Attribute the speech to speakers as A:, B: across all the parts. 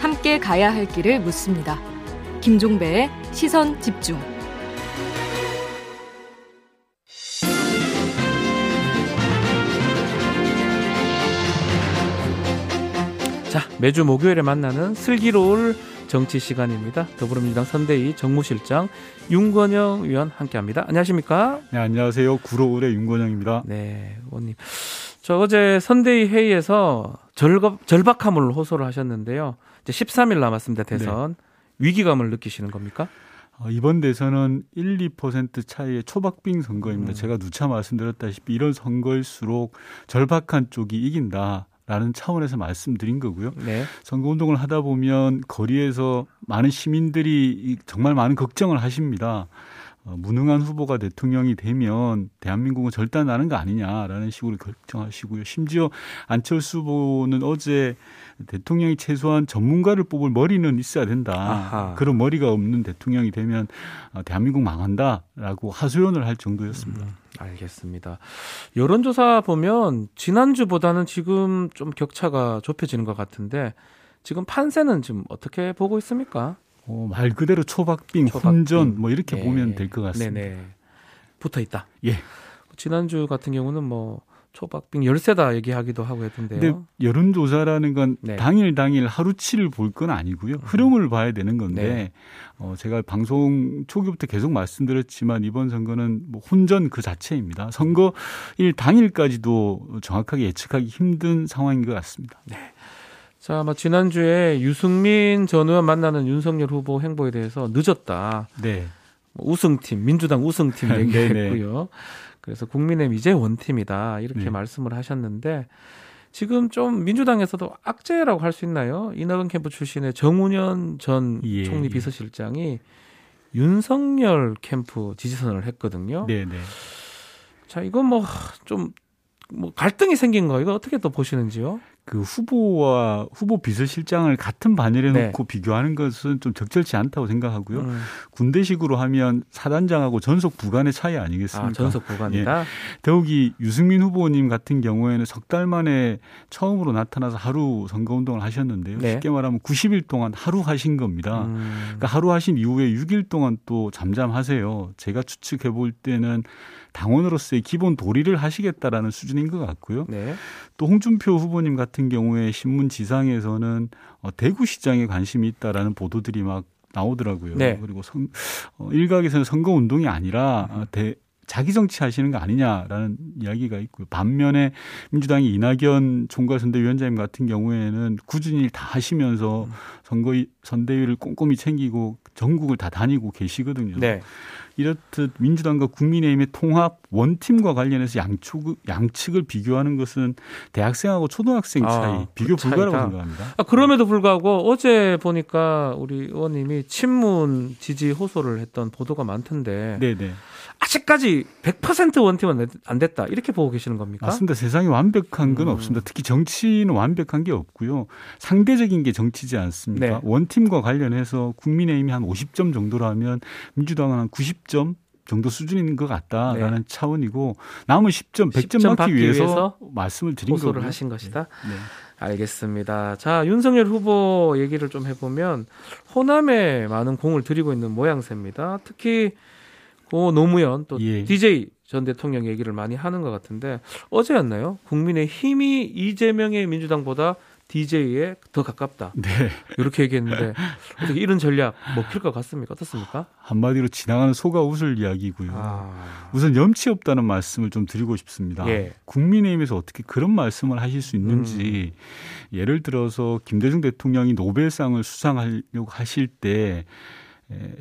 A: 함께 가야 할 길을 묻습니다. 김종배의 시선 집중.
B: 자, 매주 목요일에 만나는 슬기로울 정치 시간입니다. 더불어민주당 선대위 정무실장 윤건영 의원 함께합니다. 안녕하십니까?
C: 네, 안녕하세요. 구로울의 윤건영입니다.
B: 네, 의원님. 저 어제 선대위 회의에서 절박, 절박함을 호소를 하셨는데요. 이제 13일 남았습니다. 대선. 네. 위기감을 느끼시는 겁니까?
C: 어, 이번 대선은 1, 2% 차이의 초박빙 선거입니다. 음. 제가 누차 말씀드렸다시피 이런 선거일수록 절박한 쪽이 이긴다. 라는 차원에서 말씀드린 거고요. 네. 선거 운동을 하다 보면 거리에서 많은 시민들이 정말 많은 걱정을 하십니다. 어, 무능한 후보가 대통령이 되면 대한민국은 절단나는 거 아니냐라는 식으로 걱정하시고요. 심지어 안철수 후보는 어제 대통령이 최소한 전문가를 뽑을 머리는 있어야 된다. 아하. 그런 머리가 없는 대통령이 되면 어, 대한민국 망한다라고 하소연을 할 정도였습니다. 음,
B: 알겠습니다. 여론조사 보면 지난주보다는 지금 좀 격차가 좁혀지는 것 같은데 지금 판세는 지금 어떻게 보고 있습니까?
C: 어, 말 그대로 초박빙, 초박빙. 혼전 뭐 이렇게 네. 보면 될 것 같습니다. 네네.
B: 붙어 있다. 예. 지난주 같은 경우는 뭐 초박빙 열세다 얘기하기도 하고 했던데요. 근데
C: 여론조사라는 건 네. 당일 당일 하루치를 볼 건 아니고요. 흐름을 봐야 되는 건데 네. 어, 제가 방송 초기부터 계속 말씀드렸지만 이번 선거는 뭐 혼전 그 자체입니다. 선거일 당일까지도 정확하게 예측하기 힘든 상황인 것 같습니다. 네.
B: 자, 뭐 지난주에 유승민 전 의원 만나는 윤석열 후보 행보에 대해서 늦었다. 네. 뭐 우승팀, 민주당 우승팀 네, 얘기했고요. 그래서 국민의힘 이제 원팀이다. 이렇게 네. 말씀을 하셨는데 지금 좀 민주당에서도 악재라고 할 수 있나요? 이낙연 캠프 출신의 정운현 전 예, 총리 예. 비서실장이 윤석열 캠프 지지선을 했거든요. 네, 네. 자, 이건 뭐 좀뭐 갈등이 생긴 거 이거 어떻게 또 보시는지요?
C: 그 후보와 후보 비서실장을 같은 반열에 네. 놓고 비교하는 것은 좀 적절치 않다고 생각하고요. 음. 군대식으로 하면 사단장하고 전속 부관의 차이 아니겠습니까? 아,
B: 전속 부관이다. 예.
C: 더욱이 유승민 후보님 같은 경우에는 석 달 만에 처음으로 나타나서 하루 선거운동을 하셨는데요. 네. 쉽게 말하면 90일 동안 하루 하신 겁니다. 음. 그러니까 하루 하신 이후에 6일 동안 또 잠잠하세요. 제가 추측해 볼 때는 당원으로서의 기본 도리를 하시겠다라는 수준인 것 같고요. 네. 또 홍준표 후보님 같은 경우에 신문 지상에서는 어, 대구시장에 관심이 있다라는 보도들이 막 나오더라고요. 네. 그리고 선, 어, 일각에서는 선거 운동이 아니라 어, 대, 자기 정치 하시는 거 아니냐라는 이야기가 있고요. 반면에 민주당이 이낙연 총괄선대위원장님 같은 경우에는 꾸준히 일다 하시면서 음. 선거 선대위를 꼼꼼히 챙기고 전국을 다 다니고 계시거든요. 네. 이렇듯 민주당과 국민의힘의 통합 원팀과 관련해서 양측, 양측을 비교하는 것은 대학생하고 초등학생 아, 차이 아, 비교 불가라고 생각합니다.
B: 아, 그럼에도 불구하고 어제 보니까 우리 의원님이 친문 지지 호소를 했던 보도가 많던데 네네. 아직까지 100% 원팀은 안 됐다 이렇게 보고 계시는 겁니까?
C: 맞습니다. 세상에 완벽한 건 음. 없습니다. 특히 정치는 완벽한 게 없고요. 상대적인 게 정치지 않습니까? 네. 원팀 과 관련해서 국민의힘이 한 50점 정도라면 민주당은 한 90점 정도 수준인 것 같다라는 네. 차원이고 남은 10점, 100점 10점 받기, 위해서, 위해서, 말씀을 드린 거고요.
B: 하신 것이다. 네. 네. 알겠습니다. 자, 윤석열 후보 얘기를 좀 해보면 호남에 많은 공을 들이고 있는 모양새입니다. 특히 고 노무현 또 예. DJ 전 대통령 얘기를 많이 하는 것 같은데 어제였나요? 국민의 힘이 이재명의 민주당보다 DJ에 더 가깝다. 네. 이렇게 얘기했는데 어떻게 이런 전략 먹힐 것 같습니까? 어떻습니까?
C: 한마디로 지나가는 소가 웃을 이야기고요. 아... 우선 염치 없다는 말씀을 좀 드리고 싶습니다. 예. 국민의힘에서 어떻게 그런 말씀을 하실 수 있는지 음. 예를 들어서 김대중 대통령이 노벨상을 수상하려고 하실 때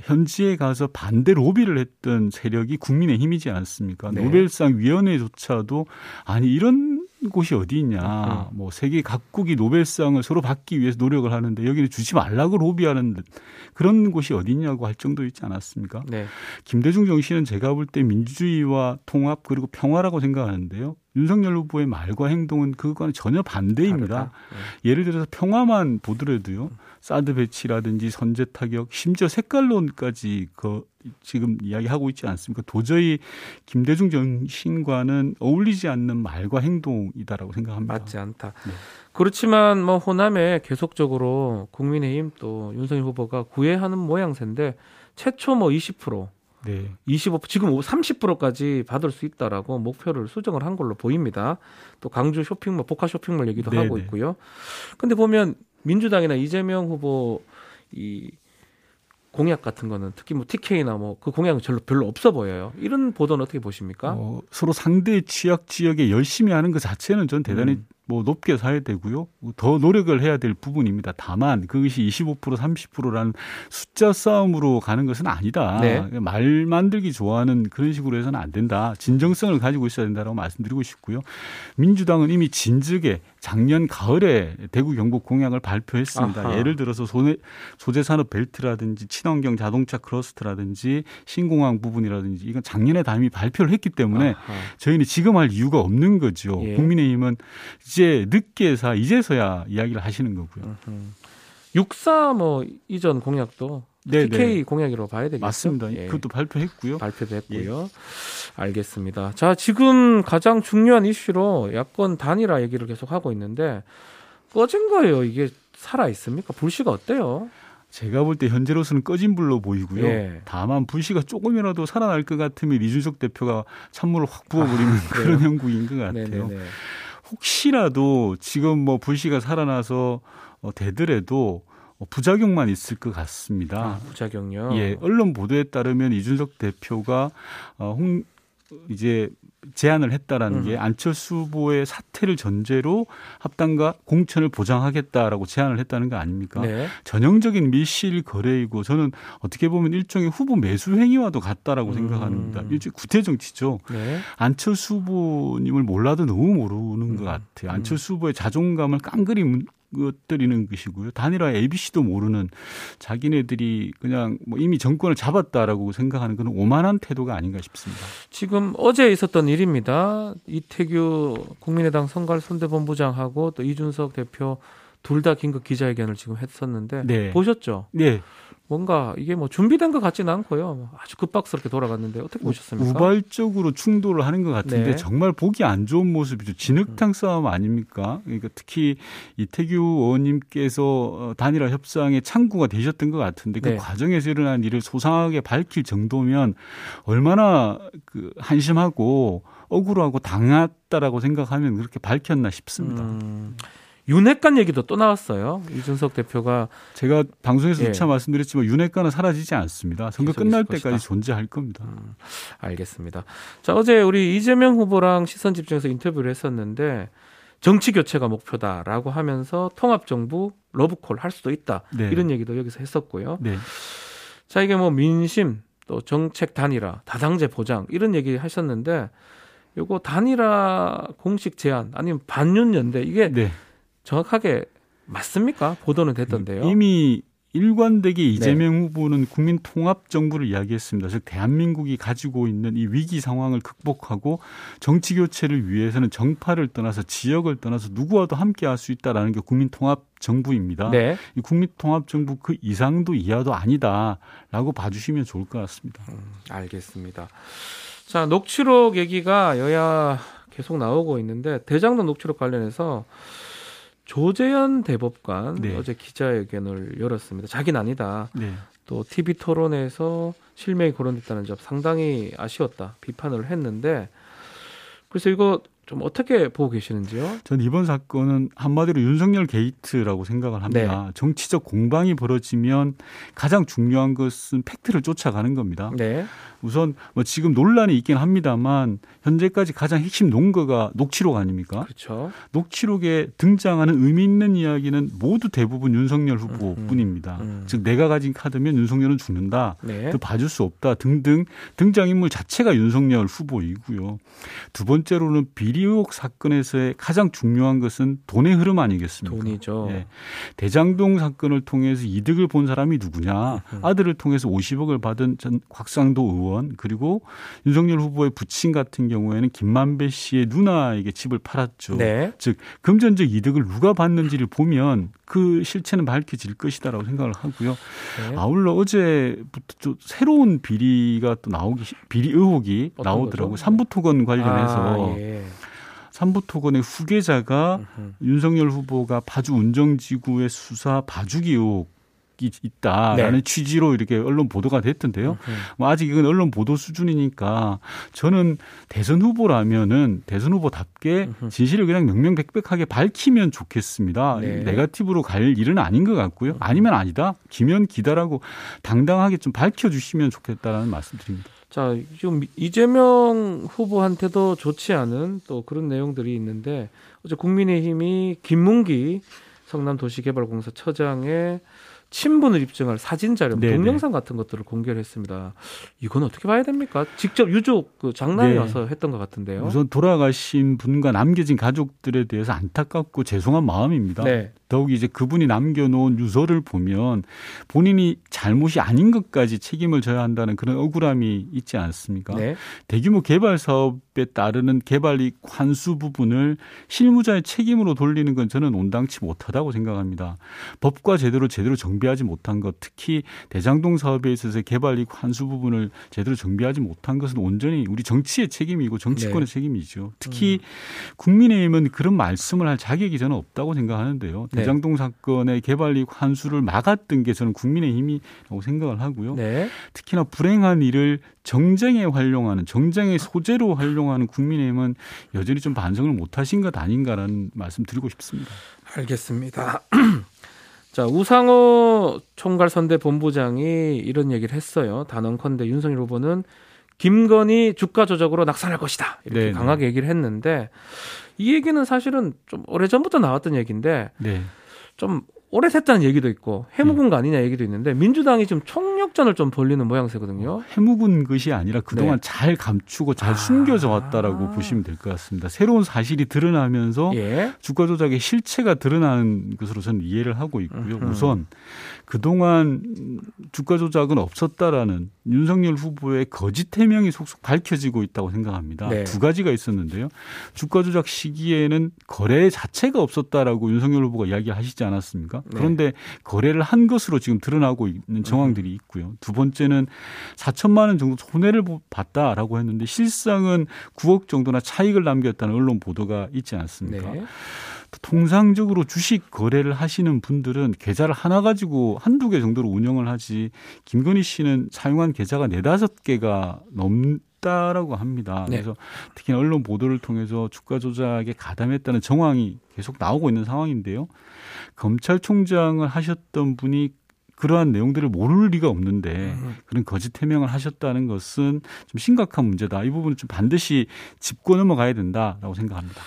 C: 현지에 가서 반대 로비를 했던 세력이 국민의 힘이지 않습니까? 네. 노벨상 위원회조차도 아니 이런 곳이 어디 있냐. 음. 뭐 세계 각국이 노벨상을 서로 받기 위해서 노력을 하는데 여기는 주지 말라고 로비하는 그런 곳이 어디 있냐고 할 정도 있지 않았습니까? 네. 김대중 정신은 제가 볼 때 민주주의와 통합 그리고 평화라고 생각하는데요. 윤석열 후보의 말과 행동은 그것과는 전혀 반대입니다. 네. 예를 들어서 평화만 보더라도요. 사드 배치라든지 선제 타격, 심지어 색깔론까지 그 지금 이야기하고 있지 않습니까? 도저히 김대중 정신과는 어울리지 않는 말과 행동이다라고 생각합니다.
B: 맞지 않다. 네. 그렇지만 뭐 호남에 계속적으로 국민의힘 또 윤석열 후보가 구애하는 모양새인데 최초 뭐 20%, 네. 25 지금 30%까지 받을 수 있다라고 목표를 수정을 한 걸로 보입니다. 또 강주 쇼핑몰, 복합 쇼핑몰 얘기도 네 하고 네. 있고요. 근데 보면 민주당이나 이재명 후보 이 공약 같은 거는 특히 뭐 TK나 뭐 그 공약은 별로 별로 없어 보여요. 이런 보도는 어떻게 보십니까? 어,
C: 서로 상대 취약 지역에 열심히 하는 것 자체는 전 대단히 음. 뭐 높게 사야 되고요. 더 노력을 해야 될 부분입니다. 다만 그것이 25% 30%라는 숫자 싸움으로 가는 것은 아니다. 네. 말 만들기 좋아하는 그런 식으로 해서는 안 된다. 진정성을 가지고 있어야 된다라고 말씀드리고 싶고요. 민주당은 이미 진즉에 작년 가을에 대구 경북 공약을 발표했습니다. 아하. 예를 들어서 소재, 소재 산업 벨트라든지 친환경 자동차 클러스터라든지 신공항 부분이라든지 이건 작년에 다 이미 발표를 했기 때문에 아하. 저희는 지금 할 이유가 없는 거죠. 예. 국민의힘은 이제 늦게서 이제서야 이야기를 하시는 거고요.
B: 육사 뭐 이전 공약도 네, TK 네. 공약으로 봐야 되겠죠.
C: 맞습니다. 예. 그것도 발표했고요.
B: 발표도 했고요. 예. 알겠습니다. 자, 지금 가장 중요한 이슈로 야권 단일화 얘기를 계속 하고 있는데 꺼진 거예요. 이게 살아 있습니까? 불씨가 어때요?
C: 제가 볼 때 현재로서는 꺼진 불로 보이고요. 예. 다만 불씨가 조금이라도 살아날 것 같으면 이준석 대표가 찬물을 확 부어버리는 아, 그런 형국인 것 같아요. 네네네. 혹시라도 지금 뭐 불씨가 살아나서 어, 되더라도 어, 부작용만 있을 것 같습니다. 아,
B: 부작용요?
C: 예, 언론 보도에 따르면 이준석 대표가 어, 홍, 이제 제안을 했다라는 음. 게 안철수 후보의 사퇴를 전제로 합당과 공천을 보장하겠다라고 제안을 했다는 거 아닙니까? 네. 전형적인 밀실 거래이고 저는 어떻게 보면 일종의 후보 매수 행위와도 같다라고 음. 생각합니다. 일종의 구태 정치죠. 네. 안철수 후보님을 몰라도 너무 모르는 음. 것 같아요. 안철수 후보의 자존감을 깡그리 것들이는 것이고요. 단일화 ABC도 모르는 자기네들이 그냥 뭐 이미 정권을 잡았다라고 생각하는 그런 오만한 태도가 아닌가 싶습니다.
B: 지금 어제 있었던 일입니다. 이태규 국민의당 선갈 선대본부장하고 또 이준석 대표 둘 다 긴급 기자회견을 지금 했었는데 네. 보셨죠?
C: 네.
B: 뭔가 이게 뭐 준비된 것 같지는 않고요. 아주 급박스럽게 돌아갔는데 어떻게 보셨습니까?
C: 우발적으로 충돌을 하는 것 같은데 네. 정말 보기 안 좋은 모습이죠. 진흙탕 싸움 아닙니까? 그러니까 특히 이태규 의원님께서 어, 단일화 협상에 창구가 되셨던 것 같은데 그 네. 과정에서 일어난 일을 소상하게 밝힐 정도면 얼마나 그 한심하고 억울하고 당했다라고 생각하면 그렇게 밝혔나 싶습니다. 음.
B: 윤핵관 얘기도 또 나왔어요. 이준석 대표가
C: 제가 방송에서 예. 수차 말씀드렸지만 윤핵관은 사라지지 않습니다. 선거 끝날 때까지. 존재할 겁니다. 음,
B: 알겠습니다. 자 어제 우리 이재명 후보랑 시선 집중해서 인터뷰를 했었는데 정치 교체가 목표다라고 하면서 통합 정부 러브콜 할 수도 있다 네. 이런 얘기도 여기서 했었고요. 네. 자 이게 뭐 민심 또 정책 단일화 다당제 보장 이런 얘기 하셨는데 요거 단일화 공식 제안 아니면 반윤 연대 이게 네. 정확하게 맞습니까? 보도는 됐던데요.
C: 이미 일관되게 이재명 네. 후보는 국민 통합 정부를 이야기했습니다. 즉 대한민국이 가지고 있는 이 위기 상황을 극복하고 정치 교체를 위해서는 정파를 떠나서 지역을 떠나서 누구와도 함께 할 수 있다라는 게 국민 통합 정부입니다. 네. 이 국민 통합 정부 그 이상도 이하도 아니다라고 봐주시면 좋을 것 같습니다. 음,
B: 알겠습니다. 자 녹취록 얘기가 여야 계속 나오고 있는데 대장동 녹취록 관련해서 조재현 대법관 네. 어제 기자회견을 열었습니다. 자기는 아니다. 네. 또 TV 토론에서 실명이 거론됐다는 점 상당히 아쉬웠다 비판을 했는데 그래서 이거 좀 어떻게 보고 계시는지요?
C: 전 이번 사건은 한마디로 윤석열 게이트라고 생각을 합니다. 네. 정치적 공방이 벌어지면 가장 중요한 것은 팩트를 쫓아가는 겁니다. 네. 우선 뭐 지금 논란이 있긴 합니다만 현재까지 가장 핵심 논거가 녹취록 아닙니까?
B: 그렇죠.
C: 녹취록에 등장하는 의미 있는 이야기는 모두 대부분 윤석열 후보뿐입니다. 음, 음. 즉 내가 가진 카드면 윤석열은 죽는다. 네. 또 봐줄 수 없다 등등 등장인물 자체가 윤석열 후보이고요. 두 번째로는 비리 비리 의혹 사건에서의 가장 중요한 것은 돈의 흐름 아니겠습니까?
B: 돈이죠. 예.
C: 대장동 사건을 통해서 이득을 본 사람이 누구냐? 아들을 통해서 50억을 받은 전 곽상도 의원 그리고 윤석열 후보의 부친 같은 경우에는 김만배 씨의 누나에게 집을 팔았죠. 네. 즉 금전적 이득을 누가 받는지를 보면 그 실체는 밝혀질 것이다라고 생각을 하고요. 네. 아울러 어제부터 또 새로운 비리가 또 나오기 비리 의혹이 나오더라고요. 삼부토건 관련해서 아, 예. 삼부토건의 후계자가 으흠. 윤석열 후보가 파주 운정지구의 수사 봐주기 의혹 있다라는 네. 취지로 이렇게 언론 보도가 됐던데요. 뭐 아직 이건 언론 보도 수준이니까 저는 대선 후보라면은 대선 후보답게 진실을 그냥 명명백백하게 밝히면 좋겠습니다. 네. 네가티브로 갈 일은 아닌 것 같고요. 아니면 아니다. 기면 기다라고 당당하게 좀 밝혀주시면 좋겠다라는 말씀드립니다.
B: 자, 지금 이재명 후보한테도 좋지 않은 또 그런 내용들이 있는데 어제 국민의힘이 김문기 성남도시개발공사 처장의 친분을 입증할 사진 자료, 네네. 동영상 같은 것들을 공개를 했습니다. 이건 어떻게 봐야 됩니까? 직접 유족 그 장난이 네. 와서 했던 것 같은데요.
C: 우선 돌아가신 분과 남겨진 가족들에 대해서 안타깝고 죄송한 마음입니다. 네. 더욱 이제 그분이 남겨놓은 유서를 보면 본인이 잘못이 아닌 것까지 책임을 져야 한다는 그런 억울함이 있지 않습니까? 네. 대규모 개발 사업에 따르는 개발 이익 환수 부분을 실무자의 책임으로 돌리는 건 저는 온당치 못하다고 생각합니다. 법과 제대로 제대로 정비하지 못한 것, 특히 대장동 사업에 있어서 개발 이익 환수 부분을 제대로 정비하지 못한 것은 온전히 우리 정치의 책임이고 정치권의 네. 책임이죠. 특히 음. 국민의힘은 그런 말씀을 할 자격이 저는 없다고 생각하는데요. 네. 대장동 사건의 개발이익 환수를 막았던 게 저는 국민의힘이라고 생각을 하고요. 네. 특히나 불행한 일을 정쟁에 활용하는 정쟁의 소재로 활용하는 국민의힘은 여전히 좀 반성을 못하신 것 아닌가라는 말씀 드리고 싶습니다.
B: 알겠습니다. 자 우상호 총괄선대 본부장이 이런 얘기를 했어요. 단언컨대 윤석열 후보는 김건희 주가 조작으로 낙선할 것이다 이렇게 네네. 강하게 얘기를 했는데 이 얘기는 사실은 좀 오래 전부터 나왔던 얘기인데 네. 좀 오래 샜다는 얘기도 있고 해묵은 거 아니냐 얘기도 있는데 민주당이 지금 총력전을 좀 벌리는 모양새거든요.
C: 해묵은 것이 아니라 그동안 네. 잘 감추고 잘 아. 숨겨져 왔다라고 보시면 될 것 같습니다. 새로운 사실이 드러나면서 예. 주가 조작의 실체가 드러나는 것으로 저는 이해를 하고 있고요. 음흠. 우선 그동안 주가 조작은 없었다라는 윤석열 후보의 거짓 해명이 속속 밝혀지고 있다고 생각합니다. 네. 두 가지가 있었는데요. 주가 조작 시기에는 거래 자체가 없었다라고 윤석열 후보가 이야기하시지 않았습니까? 네. 그런데 거래를 한 것으로 지금 드러나고 있는 정황들이 있고요. 두 번째는 4천만 원 정도 손해를 봤다라고 했는데 실상은 9억 정도나 차익을 남겼다는 언론 보도가 있지 않습니까? 네. 통상적으로 주식 거래를 하시는 분들은 계좌를 하나 가지고 한두 개 정도로 운영을 하지 김건희 씨는 사용한 계좌가 네다섯 개가 넘 다라고 합니다. 네. 그래서 특히 언론 보도를 통해서 주가 조작에 가담했다는 정황이 계속 나오고 있는 상황인데요. 검찰총장을 하셨던 분이 그러한 내용들을 모를 리가 없는데 음. 그런 거짓 해명을 하셨다는 것은 좀 심각한 문제다. 이 부분은 좀 반드시 짚고 넘어가야 된다라고 생각합니다.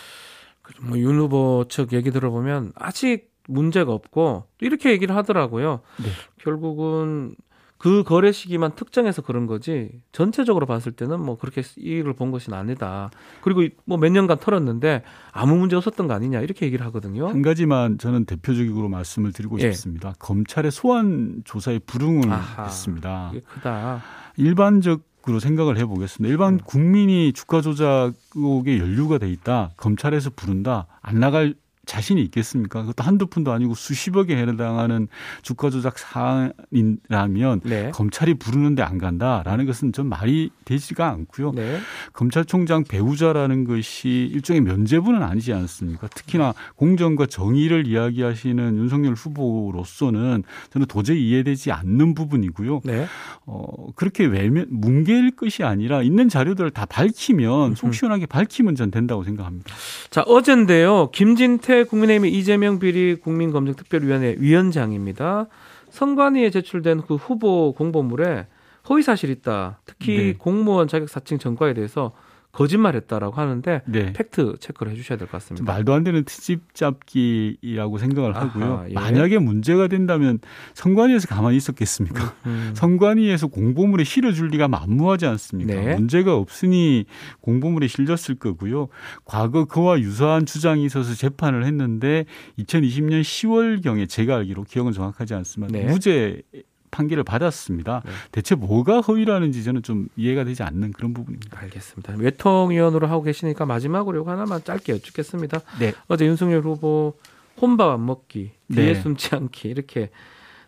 B: 뭐윤 후보 측 얘기 들어보면 아직 문제가 없고 이렇게 얘기를 하더라고요. 네. 결국은 그 거래 시기만 특정해서 그런 거지 전체적으로 봤을 때는 뭐 그렇게 이익을 본 것은 아니다. 그리고 뭐 몇 년간 털었는데 아무 문제 없었던 거 아니냐 이렇게 얘기를 하거든요.
C: 한 가지만 저는 대표적으로 말씀을 드리고 예. 싶습니다. 검찰의 소환 조사에 불응을 아하, 했습니다.
B: 크다.
C: 일반적 으로 생각을 해보겠습니다. 일반 음. 국민이 주가 조작 의혹에 연루가 돼 있다. 검찰에서 부른다. 안 나갈 자신이 있겠습니까? 그것도 한두 푼도 아니고 수십억에 해당하는 주가 조작 사안이라면 네. 검찰이 부르는데 안 간다라는 것은 좀 말이 되지가 않고요. 네. 검찰총장 배우자라는 것이 일종의 면죄부는 아니지 않습니까? 특히나 공정과 정의를 이야기하시는 윤석열 후보로서는 저는 도저히 이해되지 않는 부분이고요. 네. 어, 그렇게 외면 뭉개일 것이 아니라 있는 자료들을 다 밝히면 속 시원하게 밝히면 전 된다고 생각합니다.
B: 자 어젠데요 김진태 국민의힘의 이재명 비리 국민검증특별위원회 위원장입니다. 선관위에 제출된 그 후보 공보물에 허위 사실 있다. 특히 네. 공무원 자격 사칭 전과에 대해서 거짓말했다라고 하는데 네. 팩트 체크를 해주셔야 될 것 같습니다.
C: 말도 안 되는 트집 잡기라고 생각을 아하, 하고요. 예. 만약에 문제가 된다면 선관위에서 가만히 있었겠습니까? 음, 음. 선관위에서 공보물에 실어줄 리가 만무하지 않습니까? 네. 문제가 없으니 공보물에 실렸을 거고요. 과거 그와 유사한 주장이 있어서 재판을 했는데 2020년 10월경에 제가 알기로 기억은 정확하지 않지만 네. 무죄 판결을 받았습니다. 네. 대체 뭐가 허위라는지 저는 좀 이해가 되지 않는 그런 부분입니다.
B: 알겠습니다. 외통위원으로 하고 계시니까 마지막으로 이거 하나만 짧게 여쭙겠습니다. 네. 어제 윤석열 후보 혼밥 안 먹기, 뒤에 네. 숨지 않기 이렇게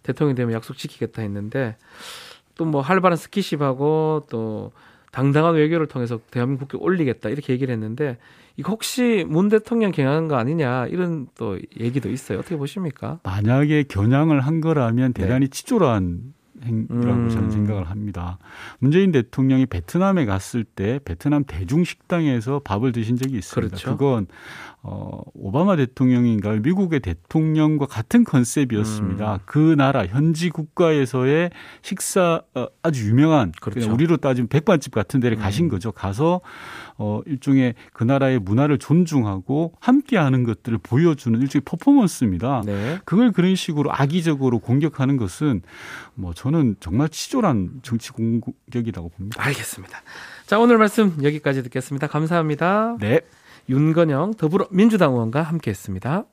B: 대통령이 되면 약속 지키겠다 했는데 또 뭐 활발한 스키십하고 또 당당한 외교를 통해서 대한민국에 올리겠다 이렇게 얘기를 했는데 이거 혹시 문 대통령 겨냥한 거 아니냐 이런 또 얘기도 있어요. 어떻게 보십니까?
C: 만약에 겨냥을 한 거라면 대단히 네. 치졸한 행위라고 음. 저는 생각을 합니다. 문재인 대통령이 베트남에 갔을 때 베트남 대중식당에서 밥을 드신 적이 있습니다. 그렇죠. 그건 어, 오바마 대통령인가 미국의 대통령과 같은 컨셉이었습니다. 음. 그 나라 현지 국가에서의 식사 어, 아주 유명한 그렇죠. 우리로 따지면 백반집 같은 데를 음. 가신 거죠. 가서 어, 일종의 그 나라의 문화를 존중하고 함께하는 것들을 보여주는 일종의 퍼포먼스입니다. 네. 그걸 그런 식으로 악의적으로 공격하는 것은 뭐 저는 정말 치졸한 정치 공격이라고 봅니다.
B: 알겠습니다. 자 오늘 말씀 여기까지 듣겠습니다. 감사합니다.
C: 네.
B: 윤건영 더불어민주당 의원과 함께했습니다.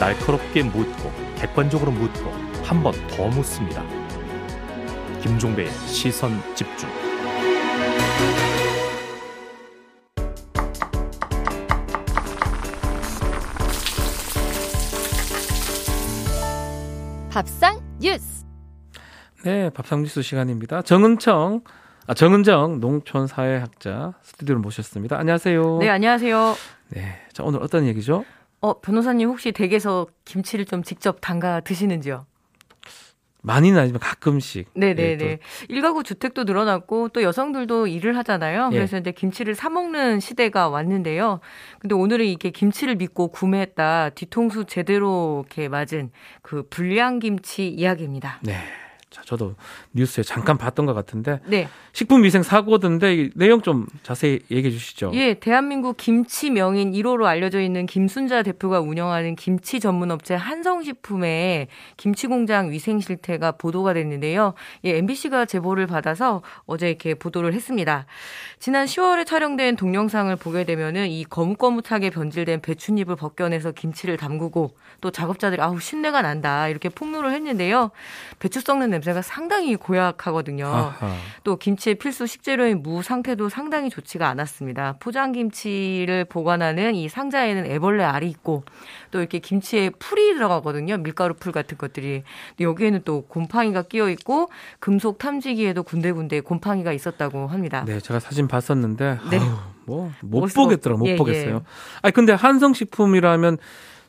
D: 날카롭게 묻고 객관적으로 묻고 한 번 더 묻습니다. 김종배의 시선 집중.
A: 밥상 뉴스.
B: 네, 밥상 뉴스 시간입니다. 정은청 아, 정은정 농촌 사회학자 스튜디오를 모셨습니다. 안녕하세요.
E: 네, 안녕하세요.
B: 네. 자, 오늘 어떤 얘기죠?
E: 어, 변호사님 혹시 댁에서 김치를 좀 직접 담가 드시는지요?
B: 많이는 아니지만 가끔씩.
E: 네네네. 네, 일가구 주택도 늘어났고 또 여성들도 일을 하잖아요. 예. 그래서 이제 김치를 사 먹는 시대가 왔는데요. 근데 오늘은 이게 김치를 믿고 구매했다 뒤통수 제대로 이렇게 맞은 그 불량 김치 이야기입니다.
B: 네. 자, 저도 뉴스에 잠깐 봤던 것 같은데 네. 식품위생 사고던데 내용 좀 자세히 얘기해 주시죠.
E: 예, 대한민국 김치 명인 1호로 알려져 있는 김순자 대표가 운영하는 김치 전문 업체 한성식품의 김치 공장 위생 실태가 보도가 됐는데요. 예, MBC가 제보를 받아서 어제 이렇게 보도를 했습니다. 지난 10월에 촬영된 동영상을 보게 되면은 이 거뭇거뭇하게 변질된 배춧잎을 벗겨내서 김치를 담그고 또 작업자들이 아우 신내가 난다 이렇게 폭로를 했는데요. 배추 썩는 냄새 가 상당히 고약하거든요. 아하. 또 김치의 필수 식재료인 무 상태도 상당히 좋지가 않았습니다. 포장 김치를 보관하는 이 상자에는 애벌레 알이 있고 또 이렇게 김치에 풀이 들어가거든요. 밀가루 풀 같은 것들이. 근데 여기에는 또 곰팡이가 끼어 있고 금속 탐지기에도 군데군데 곰팡이가 있었다고 합니다.
B: 네, 제가 사진 봤었는데 네. 뭐못 보겠더라. 못 예, 보겠어요. 예. 아니 근데 한성식품이라면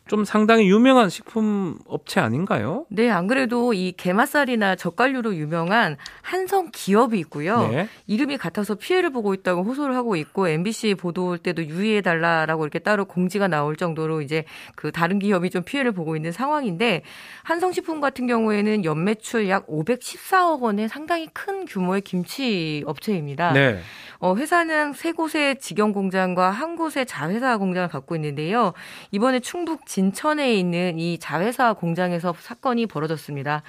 B: 좀 상당히 유명한 식품 업체 아닌가요?
E: 네, 안 그래도 이 게맛살이나 젓갈류로 유명한 한성 기업이 있고요. 네. 이름이 같아서 피해를 보고 있다고 호소를 하고 있고 MBC 보도 때도 유의해 달라라고 이렇게 따로 공지가 나올 정도로 이제 그 다른 기업이 좀 피해를 보고 있는 상황인데 한성식품 같은 경우에는 연매출 약 514억 원의 상당히 큰 규모의 김치 업체입니다. 네. 어, 회사는 세 곳의 직영 공장과 한 곳의 자회사 공장을 갖고 있는데요. 이번에 충북 진천에 있는 이 자회사 공장에서 사건이 벌어졌습니다.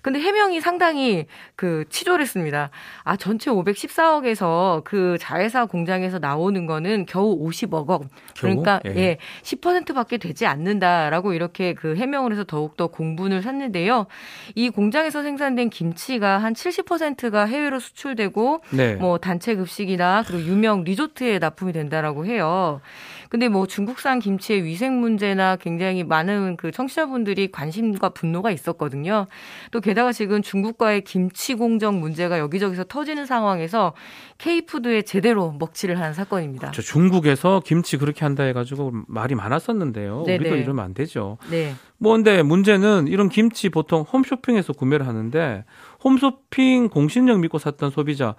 E: 근데 해명이 상당히 그 치졸했습니다. 아, 전체 514억에서 그 자회사 공장에서 나오는 거는 겨우 50억 원. 그러니까? 예. 예, 10%밖에 되지 않는다라고 이렇게 그 해명을 해서 더욱더 공분을 샀는데요. 이 공장에서 생산된 김치가 한 70%가 해외로 수출되고 네. 뭐 단체 급식이 음식이나 그리고 유명 리조트에 납품이 된다라고 해요. 근데 뭐 중국산 김치의 위생 문제나 굉장히 많은 그 청취자분들이 관심과 분노가 있었거든요. 또 게다가 지금 중국과의 김치 공정 문제가 여기저기서 터지는 상황에서 K푸드에 제대로 먹칠을 한 사건입니다.
B: 그렇죠. 중국에서 김치 그렇게 한다 해가지고 말이 많았었는데요. 네네. 우리도 네. 이러면 안 되죠. 네. 뭐 근데 문제는 이런 김치 보통 홈쇼핑에서 구매를 하는데 홈쇼핑 공신력 믿고 샀던 소비자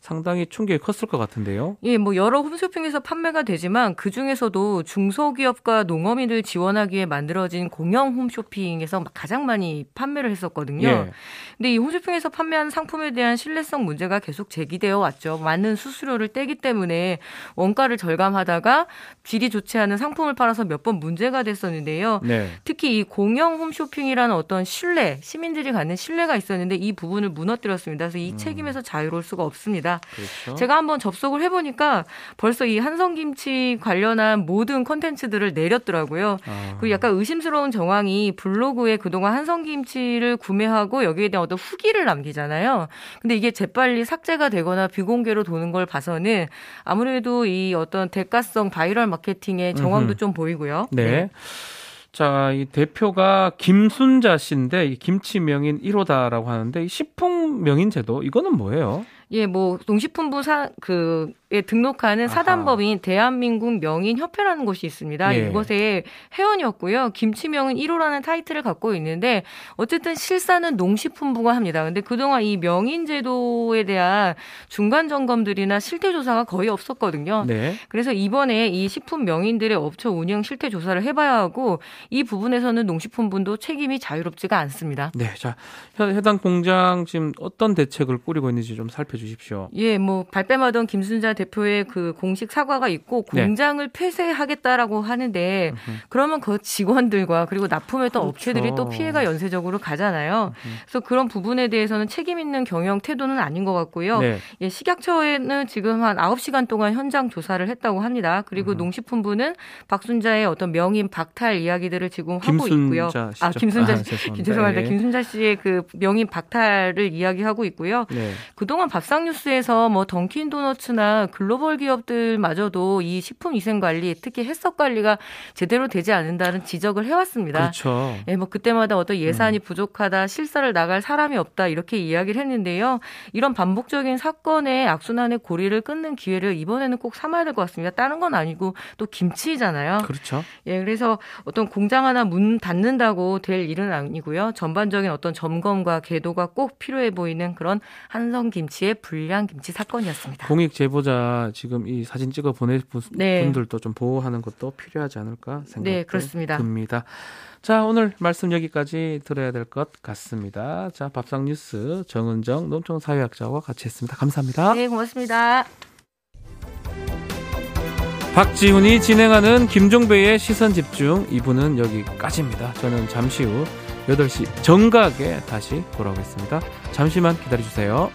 B: 상당히 충격이 컸을 것 같은데요.
E: 예, 뭐 여러 홈쇼핑에서 판매가 되지만 그 중에서도 중소기업과 농어민을 지원하기 위해 만들어진 공영 홈쇼핑에서 가장 많이 판매를 했었거든요. 예. 근데 이 홈쇼핑에서 판매한 상품에 대한 신뢰성 문제가 계속 제기되어 왔죠. 많은 수수료를 떼기 때문에 원가를 절감하다가 질이 좋지 않은 상품을 팔아서 몇 번 문제가 됐었는데요. 네. 특히 이 공영 홈쇼핑이라는 어떤 신뢰, 시민들이 갖는 신뢰가 있었는데 이 부분을 무너뜨렸습니다. 그래서 이 음. 책임에서 자유로울 수가 없습니다. 그렇죠. 제가 한번 접속을 해보니까 벌써 이 한성김치 관련한 모든 컨텐츠들을 내렸더라고요. 아. 그 약간 의심스러운 정황이 블로그에 그동안 한성김치를 구매하고 여기에 대한 어떤 후기를 남기잖아요. 근데 이게 재빨리 삭제가 되거나 비공개로 도는 걸 봐서는 아무래도 이 어떤 대가성 바이럴 마케팅의 정황도 음흠. 좀 보이고요.
B: 네. 네. 자, 이 대표가 김순자 씨인데 이 김치 명인 1호다라고 하는데 이 식품 명인 제도 이거는 뭐예요?
E: 예, 뭐 농식품부 사 그 예, 등록하는 사단법인 대한민국 명인협회라는 곳이 있습니다. 예. 이곳의 회원이었고요. 김치명은 1호라는 타이틀을 갖고 있는데 어쨌든 실사는 농식품부가 합니다. 근데 그동안 이 명인제도에 대한 중간 점검들이나 실태 조사가 거의 없었거든요. 네. 그래서 이번에 이 식품 명인들의 업체 운영 실태 조사를 해봐야 하고 이 부분에서는 농식품부도 책임이 자유롭지가 않습니다.
B: 네, 자 해당 공장 지금 어떤 대책을 꾸리고 있는지 좀 살펴주십시오.
E: 예, 뭐 발뺌하던 김순자 대 대표의 그 공식 사과가 있고 네. 공장을 네. 폐쇄하겠다라고 하는데 으흠. 그러면 그 직원들과 그리고 납품했던 그렇죠. 업체들이 또 피해가 연쇄적으로 가잖아요. 으흠. 그래서 그런 부분에 대해서는 책임 있는 경영 태도는 아닌 것 같고요. 네. 예, 식약처에는 지금 한 9시간 동안 현장 조사를 했다고 합니다. 그리고 으흠. 농식품부는 박순자의 어떤 명인 박탈 이야기들을 지금 하고 있고요.
B: 아,
E: 김순자 아, 씨. 죄송합니다. 죄송합니다. 네. 김순자 씨의 그 명인 박탈을 이야기하고 있고요. 네. 그동안 밥상뉴스에서 뭐 던킨 도너츠나 글로벌 기업들마저도 이 식품 위생 관리, 특히 해썹 관리가 제대로 되지 않는다는 지적을 해왔습니다.
B: 그렇죠.
E: 예, 뭐 그때마다 어떤 예산이 음. 부족하다, 실사를 나갈 사람이 없다 이렇게 이야기를 했는데요. 이런 반복적인 사건의 악순환의 고리를 끊는 기회를 이번에는 꼭 삼아야 될 것 같습니다. 다른 건 아니고 또 김치잖아요.
B: 그렇죠.
E: 예, 그래서 어떤 공장 하나 문 닫는다고 될 일은 아니고요. 전반적인 어떤 점검과 계도가 꼭 필요해 보이는 그런 한성 김치의 불량 김치 사건이었습니다.
B: 공익 제보자 지금 이 사진 찍어 보낼 네. 분들도 좀 보호하는 것도 필요하지 않을까 생각이 네, 그렇습니다. 듭니다. 자, 오늘 말씀 여기까지 들어야 될 것 같습니다. 자, 밥상 뉴스 정은정 농촌 사회학자와 같이 했습니다. 감사합니다.
E: 네, 고맙습니다.
B: 박지훈이 진행하는 김종배의 시선 집중 2부는 여기까지입니다. 저는 잠시 후 8시 정각에 다시 돌아오겠습니다. 잠시만 기다려주세요.